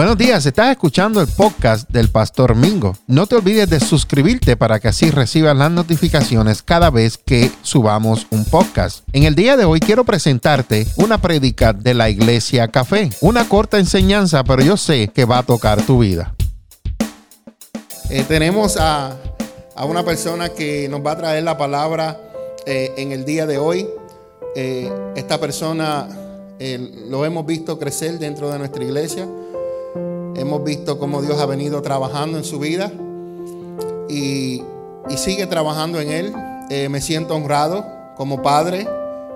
Buenos días, estás escuchando el podcast del Pastor Mingo. No te olvides de suscribirte para que así recibas las notificaciones cada vez que subamos un podcast. En el día de hoy quiero presentarte una prédica de la Iglesia Café. Una corta enseñanza, pero yo sé que va a tocar tu vida. Eh, tenemos a, una persona que nos va a traer la palabra eh, en el día de hoy. Eh, esta persona lo hemos visto crecer dentro de nuestra iglesia. Hemos visto cómo Dios ha venido trabajando en su vida y, sigue trabajando en él. Eh, me siento honrado como padre,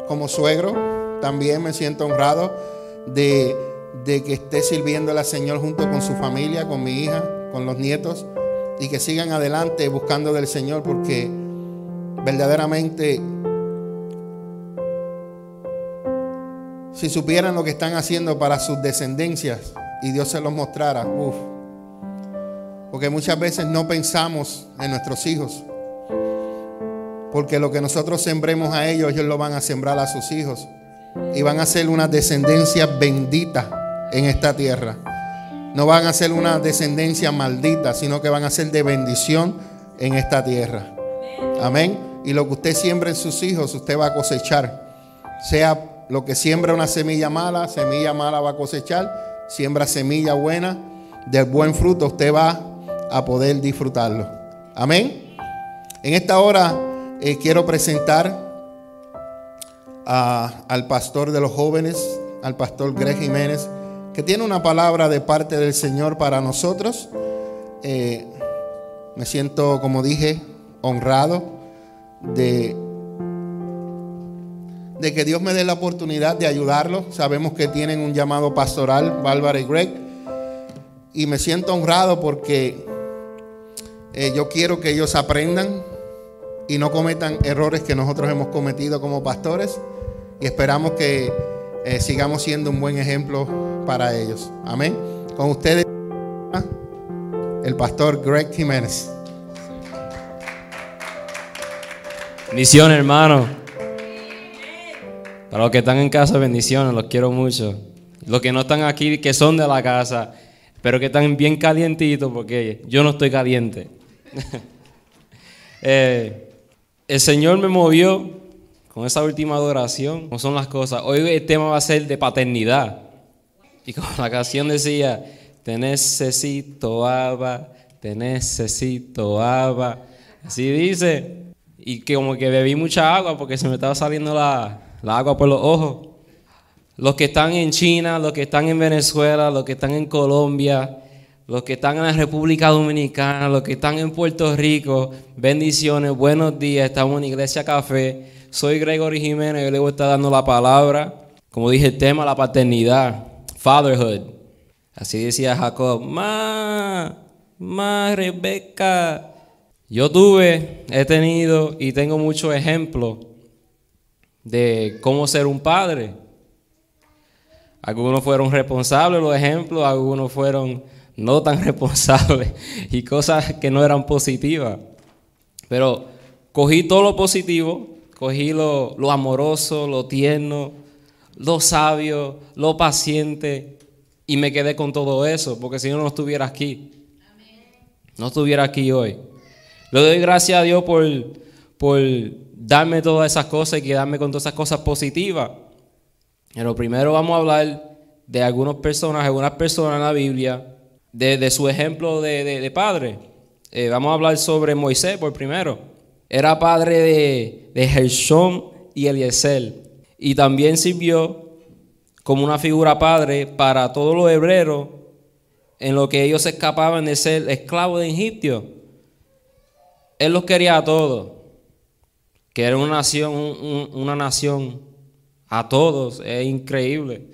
como suegro. También me siento honrado de, que esté sirviendo al Señor junto con su familia, con mi hija, con los nietos y que sigan adelante buscando del Señor porque verdaderamente si supieran lo que están haciendo para sus descendencias, y Dios se los mostrara, uff. Porque muchas veces no pensamos en nuestros hijos. Porque lo que nosotros sembremos a ellos, ellos lo van a sembrar a sus hijos. Y van a ser una descendencia bendita en esta tierra. No van a ser una descendencia maldita, sino que van a ser de bendición en esta tierra. Amén. Y lo que usted siembra en sus hijos, usted va a cosechar. Sea lo que siembra una semilla mala, semilla mala va a cosechar siembra semilla buena, del buen fruto usted va a poder disfrutarlo. Amén. En esta hora eh, quiero presentar al pastor de los jóvenes, al pastor Greg Jiménez, que tiene una palabra de parte del Señor para nosotros. Eh, me siento, como dije, honrado de de que Dios me dé la oportunidad de ayudarlos. Sabemos que tienen un llamado pastoral, Bárbara y Greg. Y me siento honrado porque eh, yo quiero que ellos aprendan y no cometan errores que nosotros hemos cometido como pastores. Y esperamos que eh, sigamos siendo un buen ejemplo para ellos. Amén. Con ustedes, el pastor Greg Jiménez. Misión, hermano. Para los que están en casa, bendiciones, los quiero mucho. Los que no están aquí, que son de la casa, pero que están bien calientitos, porque yo no estoy caliente. Eh, el Señor me movió con esa última adoración, como son las cosas. Hoy el tema va a ser de paternidad. Y como la canción decía, te necesito, Abba, te necesito, Abba. Así dice. Y que como que bebí mucha agua porque se me estaba saliendo la, la agua por los ojos. Los que están en China, los que están en Venezuela, los que están en Colombia, los que están en la República Dominicana, los que están en Puerto Rico, bendiciones, buenos días, estamos en Iglesia Café. Soy Gregory Jiménez, yo le voy a estar dando la palabra. Como dije, el tema, la paternidad, fatherhood. Así decía Jacob, ma, ma, Rebeca. Yo tuve, he tenido y tengo muchos ejemplos de cómo ser un padre. Algunos fueron responsables, los ejemplos, algunos fueron no tan responsables y cosas que no eran positivas. Pero cogí todo lo positivo, cogí lo, lo amoroso, lo tierno, lo sabio, lo paciente y me quedé con todo eso, porque si no, no estuviera aquí. No estuviera aquí hoy. Le doy gracias a Dios por, por darme todas esas cosas y quedarme con todas esas cosas positivas. Pero primero vamos a hablar de algunas personas, algunas personas en la Biblia, de, su ejemplo de, padre. Eh, vamos a hablar sobre Moisés por primero. Era padre de, de y Eliezer. Y también sirvió como una figura padre para todos los hebreos en lo que ellos escapaban de ser esclavos de Egipto. Él los quería a todos que era una nación, una nación a todos, es increíble.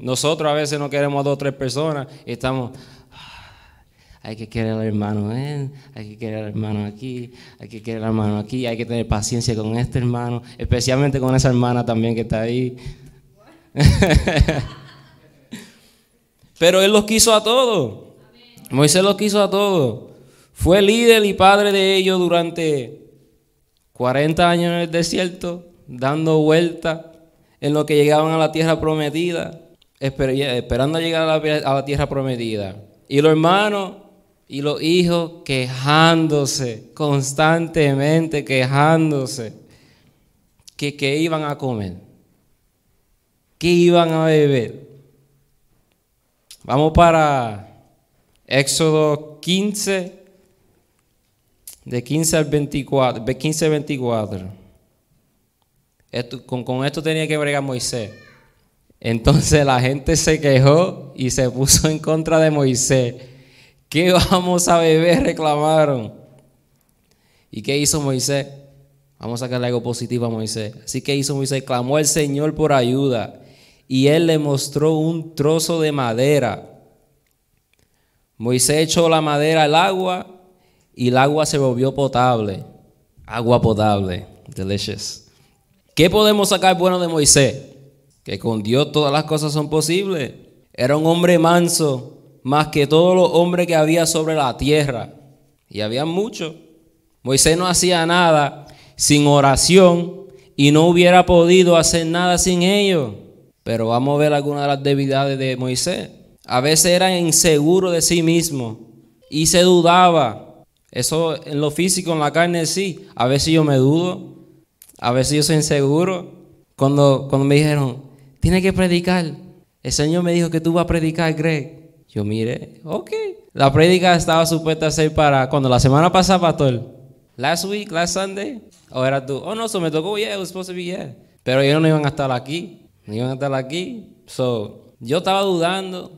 nosotros a veces no queremos a dos o tres personas y estamos, ah, hay que querer al hermano hay que querer al hermano aquí, hay que querer al hermano aquí, hay que tener paciencia con este hermano, especialmente con esa hermana también que está ahí. Pero él los quiso a todos. Moisés los quiso a todos. Fue líder y padre de ellos durante 40 años en el desierto, dando vueltas en lo que llegaban a la tierra prometida. esperando llegar a la, a la tierra prometida. Y los hermanos y los hijos quejándose, constantemente quejándose, que, que iban a comer, que iban a beber. Vamos para Éxodo 15, de 15 al 24, de 15 al 24. Esto, con, con esto tenía que bregar Moisés. Entonces la gente se quejó y se puso en contra de Moisés. ¿Qué vamos a beber? reclamaron. ¿Y qué hizo Moisés? Vamos a sacarle algo positivo a Moisés. Así que hizo Moisés, clamó al Señor por ayuda. Y él le mostró un trozo de madera. Moisés echó la madera al agua y el agua se volvió potable. Agua potable. Delicious. ¿Qué podemos sacar bueno de Moisés? que con Dios todas las cosas son posibles. Era un hombre manso, más que todos los hombres que había sobre la tierra. Y había muchos. Moisés no hacía nada sin oración y no hubiera podido hacer nada sin ellos. Pero vamos a ver algunas de las debilidades de Moisés. A veces era inseguro de sí mismo y se dudaba. Eso en lo físico, en la carne sí. A veces yo me dudo. A veces yo soy inseguro. Cuando, cuando me dijeron, tiene que predicar. El Señor me dijo que tú vas a predicar, Greg. Yo mire, ok. La prédica estaba supuesta a ser para cuando la semana pasada, pastor. Last week, last Sunday. O era tú, oh no, eso me tocó, yeah, it was supposed to be, yeah. Pero ellos no iban a estar aquí. No iban a estar aquí. So, yo estaba dudando,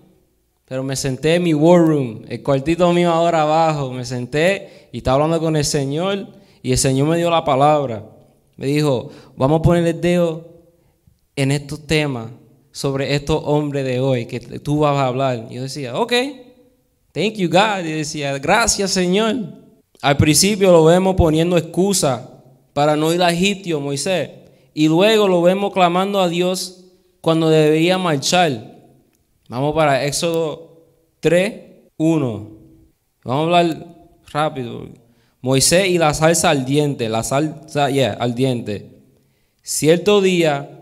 pero me senté en mi war room, el cuartito mío ahora abajo. Me senté y estaba hablando con el Señor y el Señor me dio la palabra. Me dijo, vamos a poner el dedo en estos temas sobre estos hombres de hoy que tú vas a hablar. Y yo decía, ok, thank you God. Y decía, gracias Señor. Al principio lo vemos poniendo excusa para no ir a Egipto, Moisés. Y luego lo vemos clamando a Dios cuando debería marchar. Vamos para Éxodo 3, 1. Vamos a hablar rápido. Moisés y la salsa ardiente, la salsa, yeah, ardiente. Cierto día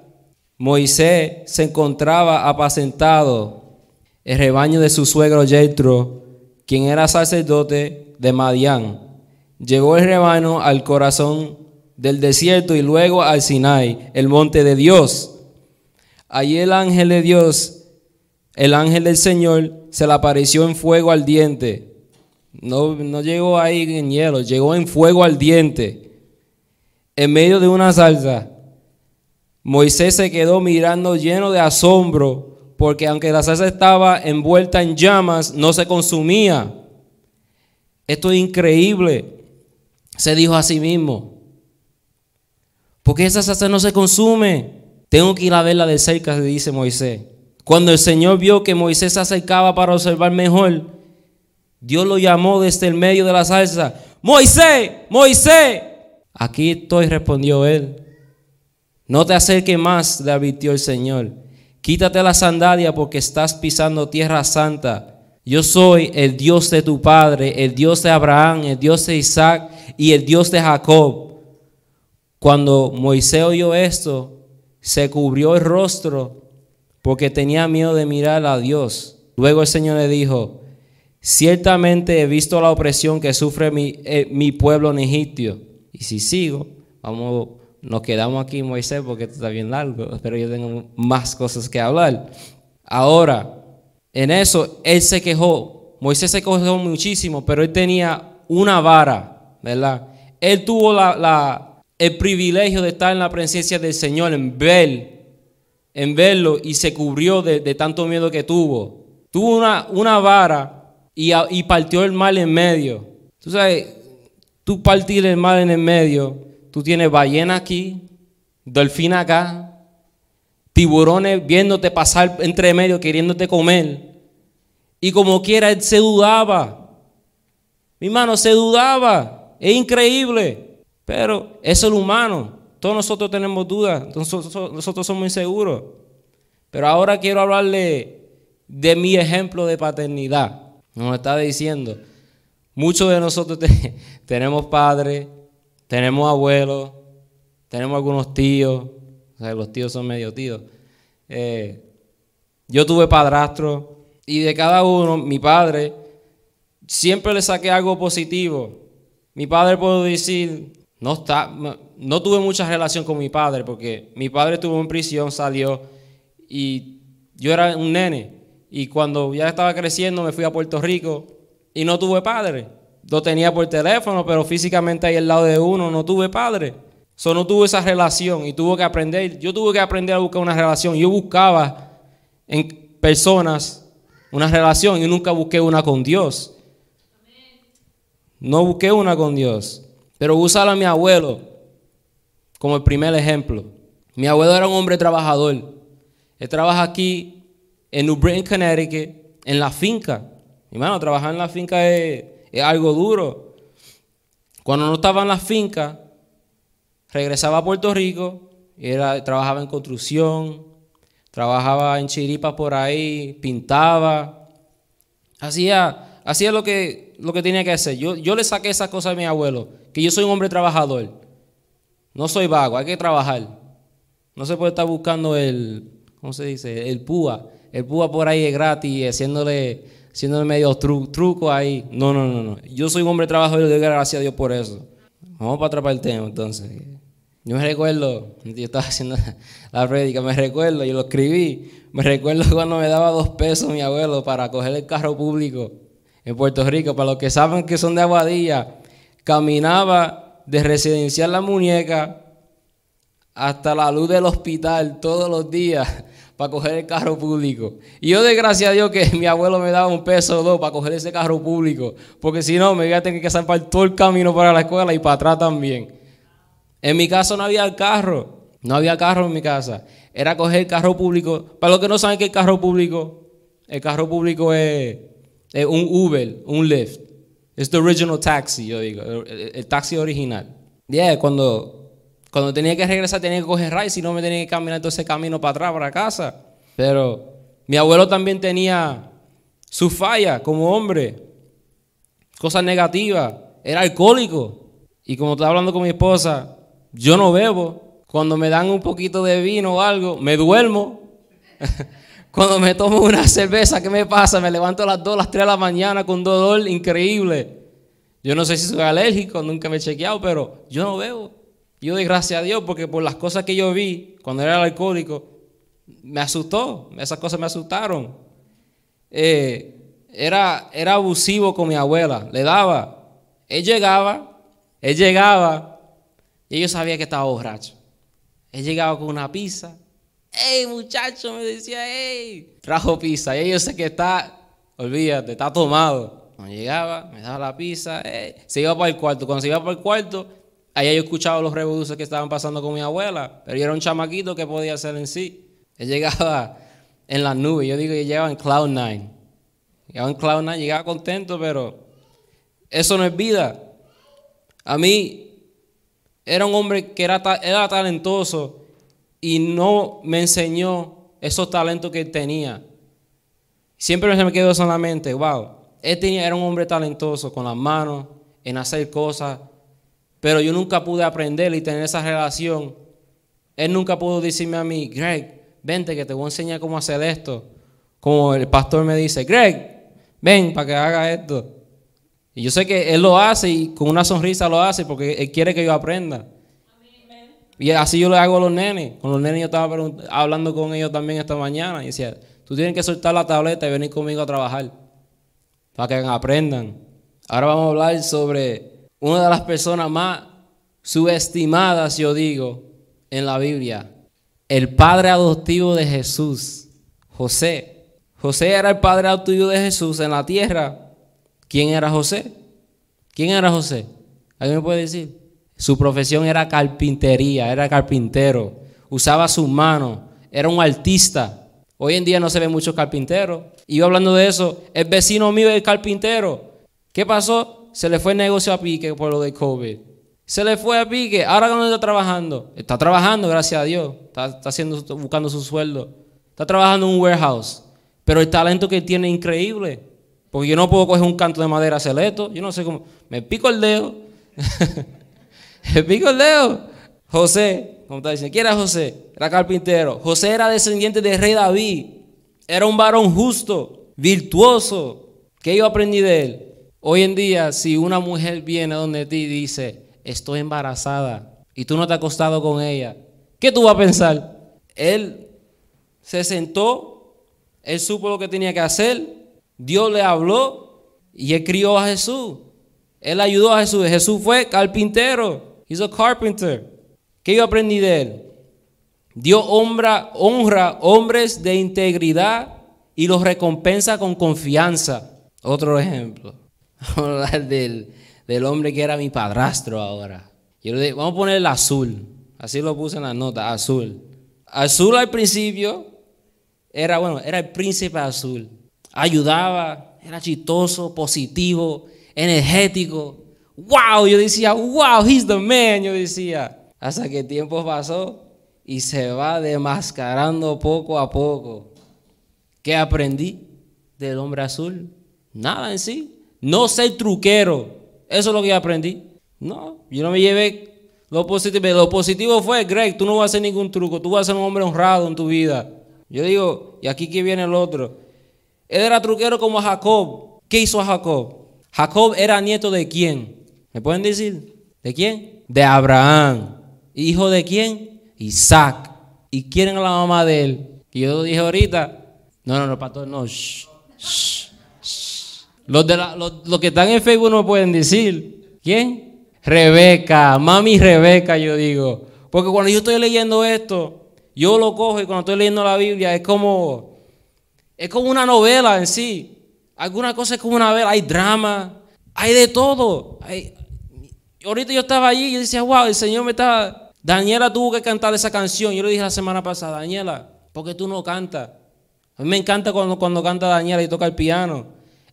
Moisés se encontraba apacentado el rebaño de su suegro Jethro, quien era sacerdote de Madián. Llegó el rebaño al corazón del desierto y luego al Sinai, el monte de Dios. Allí el ángel de Dios, el ángel del Señor, se le apareció en fuego ardiente. No, no llegó ahí en hielo, llegó en fuego ardiente, en medio de una salsa. Moisés se quedó mirando lleno de asombro, porque aunque la salsa estaba envuelta en llamas, no se consumía. Esto es increíble, se dijo a sí mismo. Porque esa salsa no se consume. Tengo que ir a verla de cerca, dice Moisés. Cuando el Señor vio que Moisés se acercaba para observar mejor, Dios lo llamó desde el medio de la salsa. Moisés, Moisés. Aquí estoy, respondió él. No te acerques más, le advirtió el Señor. Quítate la sandalia porque estás pisando tierra santa. Yo soy el Dios de tu padre, el Dios de Abraham, el Dios de Isaac y el Dios de Jacob. Cuando Moisés oyó esto, se cubrió el rostro porque tenía miedo de mirar a Dios. Luego el Señor le dijo, ciertamente he visto la opresión que sufre mi, eh, mi pueblo en Egipto. Y si sigo, vamos nos quedamos aquí, Moisés, porque esto está bien largo, pero yo tengo más cosas que hablar. Ahora, en eso, él se quejó. Moisés se quejó muchísimo, pero él tenía una vara, ¿verdad? Él tuvo la, el privilegio de estar en la presencia del Señor, en ver, en verlo, y se cubrió de, tanto miedo que tuvo. Tuvo una, una vara y, y partió el mal en medio. Tú sabes, tú partir el mal en el medio Tú tienes ballena aquí, delfín acá, tiburones viéndote pasar entre medio, queriéndote comer. Y como quiera, él se dudaba. Mi hermano, se dudaba. Es increíble. Pero eso es lo humano. Todos nosotros tenemos dudas. Nosotros, somos inseguros. Pero ahora quiero hablarle de mi ejemplo de paternidad. Nos está diciendo. Muchos de nosotros tenemos padres, tenemos abuelos, tenemos algunos tíos, o sea, los tíos son medio tíos. Eh, yo tuve padrastro y de cada uno, mi padre, siempre le saqué algo positivo. Mi padre puedo decir, no, está, no tuve mucha relación con mi padre porque mi padre estuvo en prisión, salió y yo era un nene. Y cuando ya estaba creciendo me fui a Puerto Rico y no tuve padre. Lo tenía por teléfono, pero físicamente ahí al lado de uno no tuve padre. So, no tuve esa relación y tuve que aprender. Yo tuve que aprender a buscar una relación. Yo buscaba en personas una relación y nunca busqué una con Dios. No busqué una con Dios. Pero usar a mi abuelo como el primer ejemplo. Mi abuelo era un hombre trabajador. Él trabaja aquí en New Britain, Connecticut, en la finca. Mi hermano, trabajar en la finca es, algo duro. Cuando no estaba en la finca, regresaba a Puerto Rico, era, trabajaba en construcción, trabajaba en chiripas por ahí, pintaba, hacía, hacía lo, que, lo que tenía que hacer. Yo, yo le saqué esa cosa a mi abuelo que yo soy un hombre trabajador. No soy vago, hay que trabajar. No se puede estar buscando el, ¿cómo se dice? El púa. El púa por ahí es gratis, haciéndole, haciéndole medio truco ahí. No, no, no, no. Yo soy un hombre trabajador y le doy gracias a Dios por eso. Vamos para atrapar el tema entonces. Yo me recuerdo, yo estaba haciendo la prédica, me recuerdo, yo lo escribí, me recuerdo cuando me daba dos pesos mi abuelo para coger el carro público en Puerto Rico. Para los que saben que son de Aguadilla, caminaba de residencial La Muñeca hasta la luz del hospital todos los días para coger el carro público. Y yo de gracias a Dios que mi abuelo me daba un peso o dos para coger ese carro público, porque si no me iba a tener que zampar todo el camino para la escuela y para atrás también. En mi casa no había carro, no había carro en mi casa. Era coger el carro público. Para los que no saben qué el carro público, el carro público es, es un Uber, un Lyft. Es the original taxi, yo digo, el, taxi original. Yeah, cuando, cuando tenía que regresar tenía que coger ride, si no me tenía que caminar todo ese camino para atrás, para casa. Pero mi abuelo también tenía su falla como hombre, cosas negativas, era alcohólico. Y como estaba hablando con mi esposa, yo no bebo. Cuando me dan un poquito de vino o algo, me duermo. Cuando me tomo una cerveza, ¿qué me pasa? Me levanto a las 2, las 3 de la mañana con dolor increíble. Yo no sé si soy alérgico, nunca me he chequeado, pero yo no veo. Yo doy gracias a Dios porque por las cosas que yo vi cuando era alcohólico, me asustó. Esas cosas me asustaron. Eh, era, era abusivo con mi abuela. Le daba. Él llegaba, él llegaba y yo sabía que estaba borracho. Él llegaba con una pizza hey muchacho, me decía, hey, trajo pizza. Y yo sé que está, olvídate, está tomado. Cuando llegaba, me daba la pizza, se iba para el cuarto. Cuando se iba para el cuarto, ahí yo escuchaba los revoluciones que estaban pasando con mi abuela. Pero yo era un chamaquito que podía hacer en sí. Él llegaba en las nubes. Yo digo que llegaba en Cloud Nine. Llegaba en Cloud Nine, llegaba contento, pero eso no es vida. A mí era un hombre que era, era talentoso y no me enseñó esos talentos que tenía. Siempre me quedó solamente, wow, él tenía, era un hombre talentoso con las manos, en hacer cosas, pero yo nunca pude aprender y tener esa relación. Él nunca pudo decirme a mí, Greg, vente que te voy a enseñar cómo hacer esto. Como el pastor me dice, Greg, ven para que haga esto. Y yo sé que él lo hace y con una sonrisa lo hace porque él quiere que yo aprenda. Y así yo le hago a los nenes. Con los nenes yo estaba hablando con ellos también esta mañana y decía, tú tienes que soltar la tableta y venir conmigo a trabajar para que aprendan. Ahora vamos a hablar sobre una de las personas más subestimadas, yo digo, en la Biblia. El padre adoptivo de Jesús, José. José era el padre adoptivo de Jesús en la tierra. ¿Quién era José? ¿Quién era José? ¿Alguien me puede decir? Su profesión era carpintería, era carpintero. Usaba sus manos, era un artista. Hoy en día no se ve muchos carpinteros. Y yo hablando de eso, el vecino mío es carpintero. ¿Qué pasó? Se le fue el negocio a pique por lo de COVID. Se le fue a pique. Ahora dónde está trabajando. Está trabajando, gracias a Dios. Está, haciendo, buscando su sueldo. Está trabajando en un warehouse. Pero el talento que tiene es increíble. Porque yo no puedo coger un canto de madera esto. Yo no sé cómo. Me pico el dedo. Pico el dedo. José, como está diciendo, ¿quién era José? Era carpintero. José era descendiente del rey David. Era un varón justo, virtuoso. ¿Qué yo aprendí de él? Hoy en día, si una mujer viene donde ti y dice, estoy embarazada y tú no te has acostado con ella, ¿qué tú vas a pensar? Él se sentó, él supo lo que tenía que hacer, Dios le habló y él crió a Jesús. Él ayudó a Jesús. Jesús fue carpintero. He's a carpenter. ¿Qué yo aprendí de él? Dios honra, honra hombres de integridad y los recompensa con confianza. Otro ejemplo. Vamos a hablar del, hombre que era mi padrastro ahora. Vamos a poner el azul. Así lo puse en la nota, azul. Azul al principio era, bueno, era el príncipe azul. Ayudaba, era chistoso, positivo, energético. Wow, yo decía, wow, he's the man, yo decía. Hasta que tiempo pasó y se va demascarando poco a poco. ¿Qué aprendí del hombre azul? Nada en sí. No ser truquero. Eso es lo que aprendí. No, yo no me llevé lo positivo. Lo positivo fue, Greg, tú no vas a hacer ningún truco. Tú vas a ser un hombre honrado en tu vida. Yo digo, y aquí que viene el otro. Él era truquero como Jacob. ¿Qué hizo Jacob? Jacob era nieto de quién? ¿Me pueden decir? ¿De quién? De Abraham. ¿Hijo de quién? Isaac. ¿Y quién era la mamá de él? Y yo dije ahorita. No, no, no, pastor, no. Los, de los, que están en Facebook no pueden decir. ¿Quién? Rebeca, mami Rebeca, yo digo. Porque cuando yo estoy leyendo esto, yo lo cojo y cuando estoy leyendo la Biblia es como, es como una novela en sí. Alguna cosa es como una novela, hay drama, hay de todo. Ahorita yo estaba allí y yo decía, wow, el Señor me está... Daniela tuvo que cantar esa canción. Yo le dije la semana pasada, Daniela, ¿por qué tú no cantas? A mí me encanta cuando, cuando canta Daniela y toca el piano.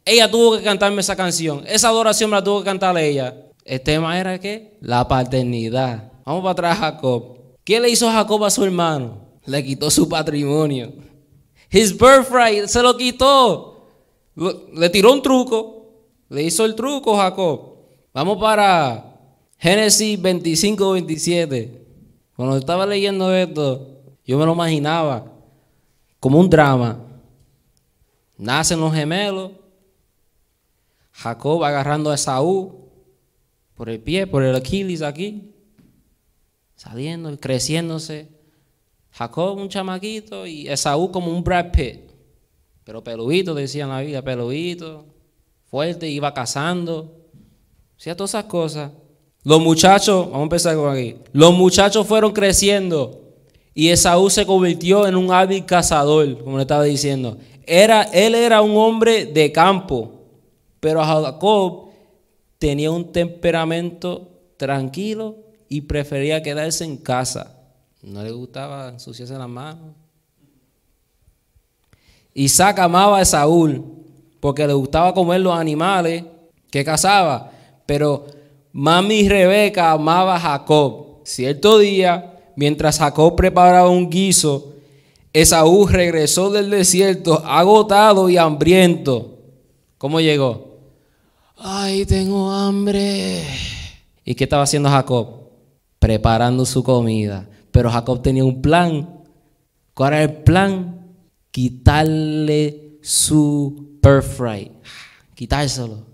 Ella tuvo que cantarme esa canción. Esa adoración me la tuvo que cantar ella. El tema era qué? La paternidad. Vamos para atrás, Jacob. ¿Qué le hizo Jacob a su hermano? Le quitó su patrimonio. His birthright se lo quitó. Le tiró un truco. Le hizo el truco, Jacob. Vamos para Génesis 25, 27. Cuando estaba leyendo esto, yo me lo imaginaba como un drama. Nacen los gemelos. Jacob agarrando a Esaú por el pie, por el Aquiles aquí, saliendo, creciéndose. Jacob un chamaquito y Esaú como un Brad Pitt, pero peludito, decían la vida, peludito, fuerte, iba cazando, hacía todas esas cosas. Los muchachos, vamos a empezar con aquí, los muchachos fueron creciendo y Esaú se convirtió en un hábil cazador, como le estaba diciendo. Era, él era un hombre de campo, pero Jacob tenía un temperamento tranquilo y prefería quedarse en casa. No le gustaba ensuciarse las manos. Isaac amaba a Saúl porque le gustaba comer los animales que cazaba. Pero mami Rebeca amaba a Jacob. Cierto día, mientras Jacob preparaba un guiso, Esaú regresó del desierto agotado y hambriento. ¿Cómo llegó? ay, tengo hambre. ¿Y qué estaba haciendo Jacob? Preparando su comida. Pero Jacob tenía un plan. ¿Cuál era el plan? Quitarle su birthright. Quitárselo.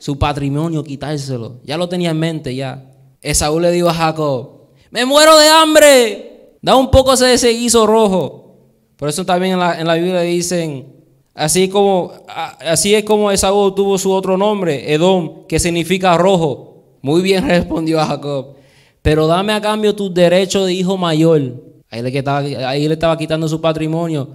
Su patrimonio, quitárselo. Ya lo tenía en mente ya. Esaú le dijo a Jacob, me muero de hambre. Da un poco de ese guiso rojo. Por eso también en la, en la Biblia dicen, Así, como, así es como Esaú tuvo su otro nombre, Edom, que significa rojo. Muy bien respondió a Jacob. Pero dame a cambio tu derecho de hijo mayor. Ahí le, estaba, ahí le estaba quitando su patrimonio.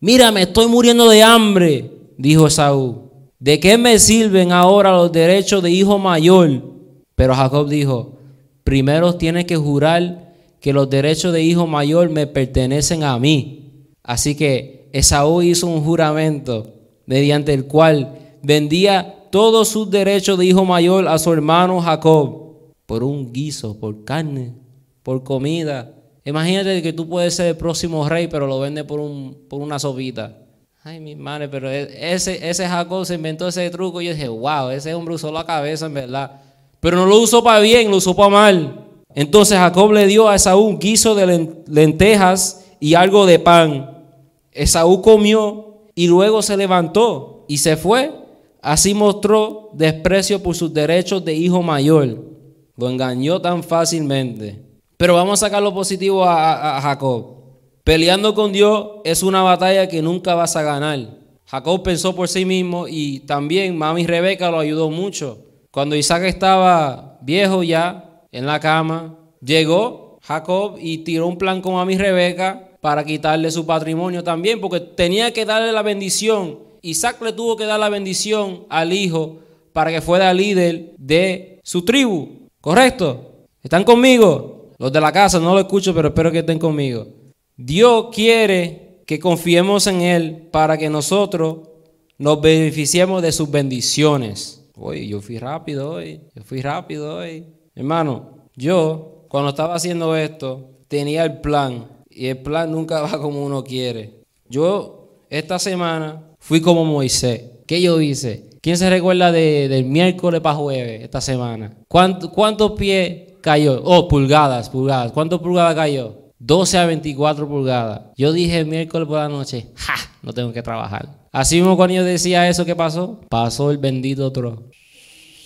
Mira, me estoy muriendo de hambre, dijo Esaú. ¿De qué me sirven ahora los derechos de hijo mayor? Pero Jacob dijo, primero tienes que jurar que los derechos de hijo mayor me pertenecen a mí. Así que Esaú hizo un juramento mediante el cual vendía todos sus derechos de hijo mayor a su hermano Jacob por un guiso, por carne, por comida. Imagínate que tú puedes ser el próximo rey, pero lo vende por, un, por una sopita. Ay, mi madre, pero e, ese, ese Jacob se inventó ese truco y yo dije, wow, ese hombre usó la cabeza en verdad. Pero no lo usó para bien, lo usó para mal. Entonces Jacob le dio a Esaú un guiso de lentejas y algo de pan. Esaú comió y luego se levantó y se fue. Así mostró desprecio por sus derechos de hijo mayor. Lo engañó tan fácilmente. Pero vamos a sacar lo positivo a, Jacob. Peleando con Dios es una batalla que nunca vas a ganar. Jacob pensó por sí mismo y también mami Rebeca lo ayudó mucho. Cuando Isaac estaba viejo ya en la cama, llegó Jacob y tiró un plan con mami Rebeca para quitarle su patrimonio también, porque tenía que darle la bendición. Isaac le tuvo que dar la bendición al hijo para que fuera líder de su tribu. ¿Correcto? ¿Están conmigo? Los de la casa no lo escucho, pero espero que estén conmigo. Dios quiere que confiemos en Él para que nosotros nos beneficiemos de sus bendiciones. Oye, yo fui rápido hoy, yo fui rápido hoy. Hermano, yo cuando estaba haciendo esto tenía el plan y el plan nunca va como uno quiere. Yo esta semana fui como Moisés. ¿Qué yo hice? ¿Quién se recuerda del miércoles para jueves esta semana? ¿Cuántos pies cayó? Oh, pulgadas, pulgadas. ¿Cuántas pulgadas cayó? 12 a 24 pulgadas. Yo dije el miércoles por la noche, ¡ja! No tengo que trabajar. Así mismo cuando yo decía eso, ¿qué pasó? Pasó el bendito otro,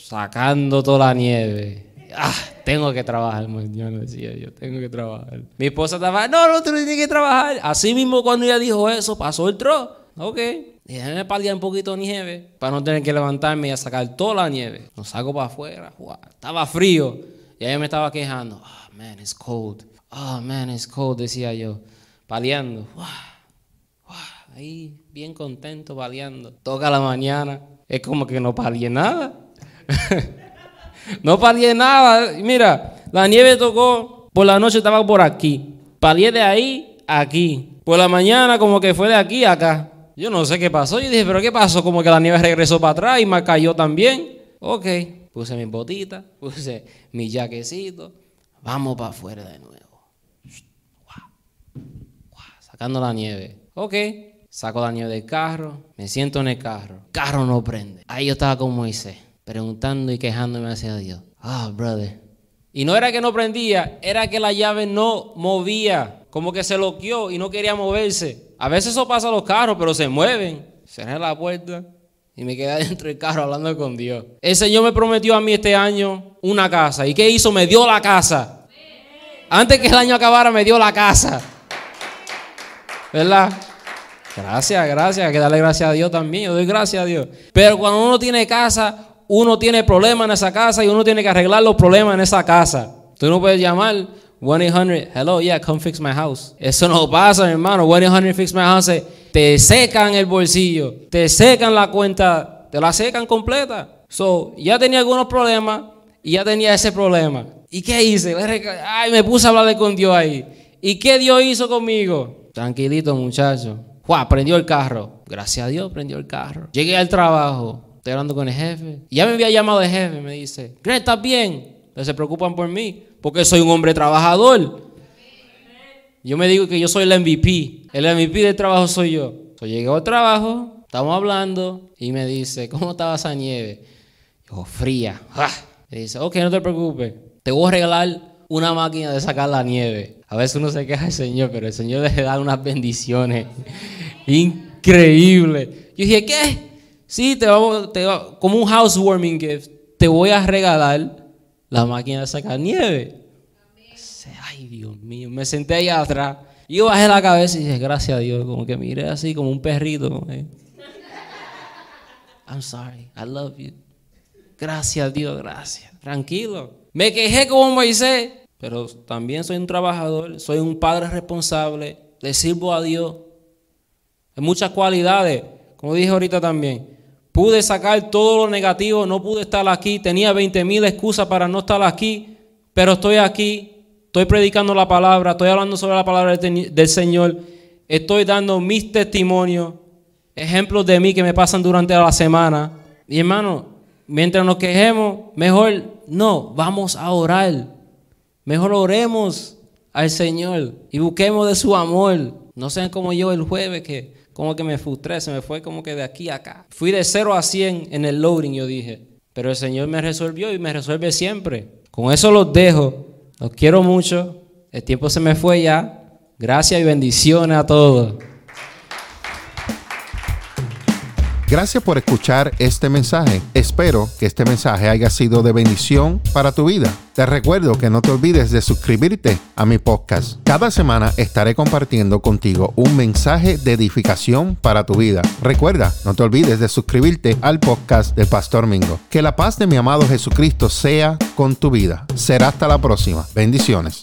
sacando toda la nieve. ¡Ah! Tengo que trabajar, no decía yo, tengo que trabajar. Mi esposa estaba, no, no, tú no tienes que trabajar. Así mismo cuando ella dijo eso, pasó el tro. Ok. Déjame paliar un poquito nieve para no tener que levantarme y sacar toda la nieve. Lo saco para afuera. Estaba frío. Y ella me estaba quejando. Oh, man, it's cold. Oh, man, it's cold, decía yo. Paliando. Ahí, bien contento, paliando. Toca la mañana. Es como que no palié nada. no palié nada. Mira, la nieve tocó. Por la noche estaba por aquí. Palié de ahí a aquí. Por la mañana como que fue de aquí a acá. Yo no sé qué pasó. Yo dije, pero ¿qué pasó? Como que la nieve regresó para atrás y me cayó también. Ok, puse mis botitas, puse mi jaquecito. Vamos para afuera de nuevo. Sacando la nieve. Ok, saco la nieve del carro, me siento en el carro. Carro no prende. Ahí yo estaba con Moisés, preguntando y quejándome hacia Dios. Ah, brother. Y no era que no prendía, era que la llave no movía. Como que se loqueó y no quería moverse. A veces eso pasa a los carros, pero se mueven. Cerré la puerta y me quedé dentro del carro hablando con Dios. El Señor me prometió a mí este año una casa. ¿Y qué hizo? Me dio la casa. Antes que el año acabara, me dio la casa. ¿Verdad? Gracias, gracias. Hay que darle gracias a Dios también. Yo doy gracias a Dios. Pero cuando uno tiene casa, uno tiene problemas en esa casa y uno tiene que arreglar los problemas en esa casa. Tú no puedes llamar 1-800, hello, yeah, come fix my house. Eso no pasa, hermano. 1-800 fix my house. Te secan el bolsillo, te secan la cuenta, te la secan completa. So, ya tenía algunos problemas y ya tenía ese problema. ¿Y qué hice? Ay, me puse a hablar con Dios ahí. ¿Y qué Dios hizo conmigo? Tranquilito, muchacho. Prendió el carro. Gracias a Dios, prendió el carro. Llegué al trabajo. Estoy hablando con el jefe. Ya me había llamado el jefe. Me dice, ¿crees estás bien? se preocupan por mí porque soy un hombre trabajador. Yo me digo que yo soy el MVP. El MVP del trabajo soy yo. So, llegué al trabajo, estamos hablando y me dice, ¿cómo estaba esa nieve? Yo, fría. Me dice, ok, no te preocupes. Te voy a regalar una máquina de sacar la nieve. A veces uno se queja del Señor, pero el Señor le da unas bendiciones increíbles. Yo dije, ¿qué? Sí, te como un housewarming gift, te voy a regalar la máquina de sacar nieve. Ay, Dios mío, me senté ahí atrás. Yo bajé la cabeza y dije, gracias a Dios, como que miré así como un perrito. I'm sorry, I love you. Gracias a Dios, gracias. Tranquilo. Me quejé como Moisés, pero también soy un trabajador, soy un padre responsable, le sirvo a Dios. En muchas cualidades, como dije ahorita también. Pude sacar todo lo negativo, no pude estar aquí, tenía 20 mil excusas para no estar aquí, pero estoy aquí, estoy predicando la palabra, estoy hablando sobre la palabra del Señor, estoy dando mis testimonios, ejemplos de mí que me pasan durante la semana. Y hermano, mientras nos quejemos, mejor no, vamos a orar. Mejor oremos al Señor y busquemos de su amor. No sean como yo el jueves que como que me frustré, se me fue como que de aquí a acá. Fui de 0 a 100 en el loading, yo dije. Pero el Señor me resolvió y me resuelve siempre. Con eso los dejo. Los quiero mucho. El tiempo se me fue ya. Gracias y bendiciones a todos. Gracias por escuchar este mensaje. Espero que este mensaje haya sido de bendición para tu vida. Te recuerdo que no te olvides de suscribirte a mi podcast. Cada semana estaré compartiendo contigo un mensaje de edificación para tu vida. Recuerda, no te olvides de suscribirte al podcast de Pastor Mingo. Que la paz de mi amado Jesucristo sea con tu vida. Será hasta la próxima. Bendiciones.